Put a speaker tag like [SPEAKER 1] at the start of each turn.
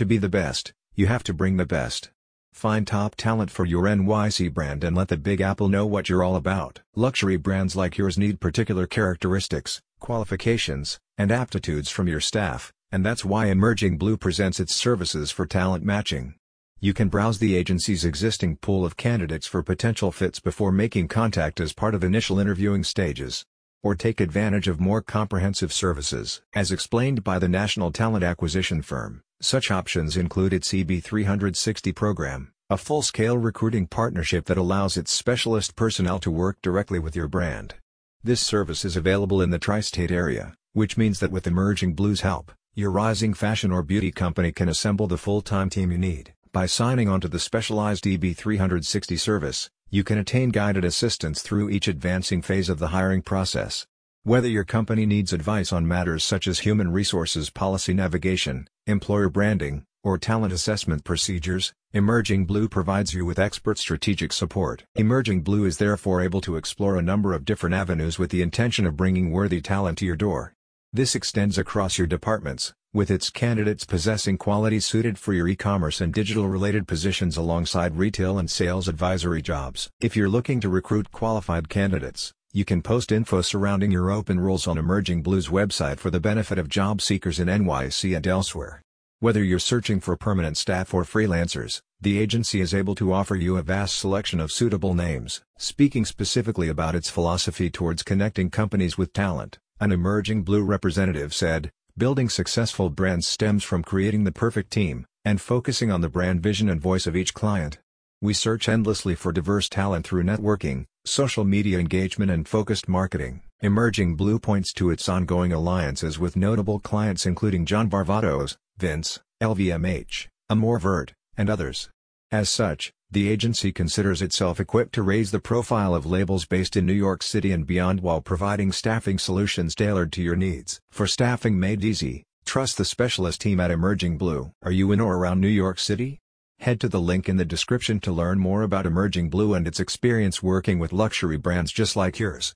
[SPEAKER 1] To be the best, you have to bring the best. Find top talent for your NYC brand and let the Big Apple know what you're all about. Luxury brands like yours need particular characteristics, qualifications, and aptitudes from your staff, and that's why Emerging Blue presents its services for talent matching. You can browse the agency's existing pool of candidates for potential fits before making contact as part of initial interviewing stages. Or take advantage of more comprehensive services. As explained by the national talent acquisition firm, such options include its EB360 program, a full-scale recruiting partnership that allows its specialist personnel to work directly with your brand. This service is available in the tri-state area, which means that with Emerging Blue's help, your rising fashion or beauty company can assemble the full-time team you need. By signing on to the specialized EB360 service, you can attain guided assistance through each advancing phase of the hiring process. Whether your company needs advice on matters such as human resources policy navigation, employer branding, or talent assessment procedures, Emerging Blue provides you with expert strategic support. Emerging Blue is therefore able to explore a number of different avenues with the intention of bringing worthy talent to your door. This extends across your departments, with its candidates possessing qualities suited for your e-commerce and digital-related positions alongside retail and sales advisory jobs. If you're looking to recruit qualified candidates, you can post info surrounding your open roles on Emerging Blue's website for the benefit of job seekers in NYC and elsewhere. Whether you're searching for permanent staff or freelancers, the agency is able to offer you a vast selection of suitable names. Speaking specifically about its philosophy towards connecting companies with talent, an emerging blue representative said, Building successful brands stems from creating the perfect team, and focusing on the brand vision and voice of each client. We search endlessly for diverse talent through networking, social media engagement and focused marketing. Emerging Blue points to its ongoing alliances with notable clients including John Varvatos, Vince, LVMH, Amour Vert, and others. As such, the agency considers itself equipped to raise the profile of labels based in New York City and beyond while providing staffing solutions tailored to your needs. For staffing made easy, trust the specialist team at Emerging Blue. Are you in or around New York City? Head to the link in the description to learn more about Emerging Blue and its experience working with luxury brands just like yours.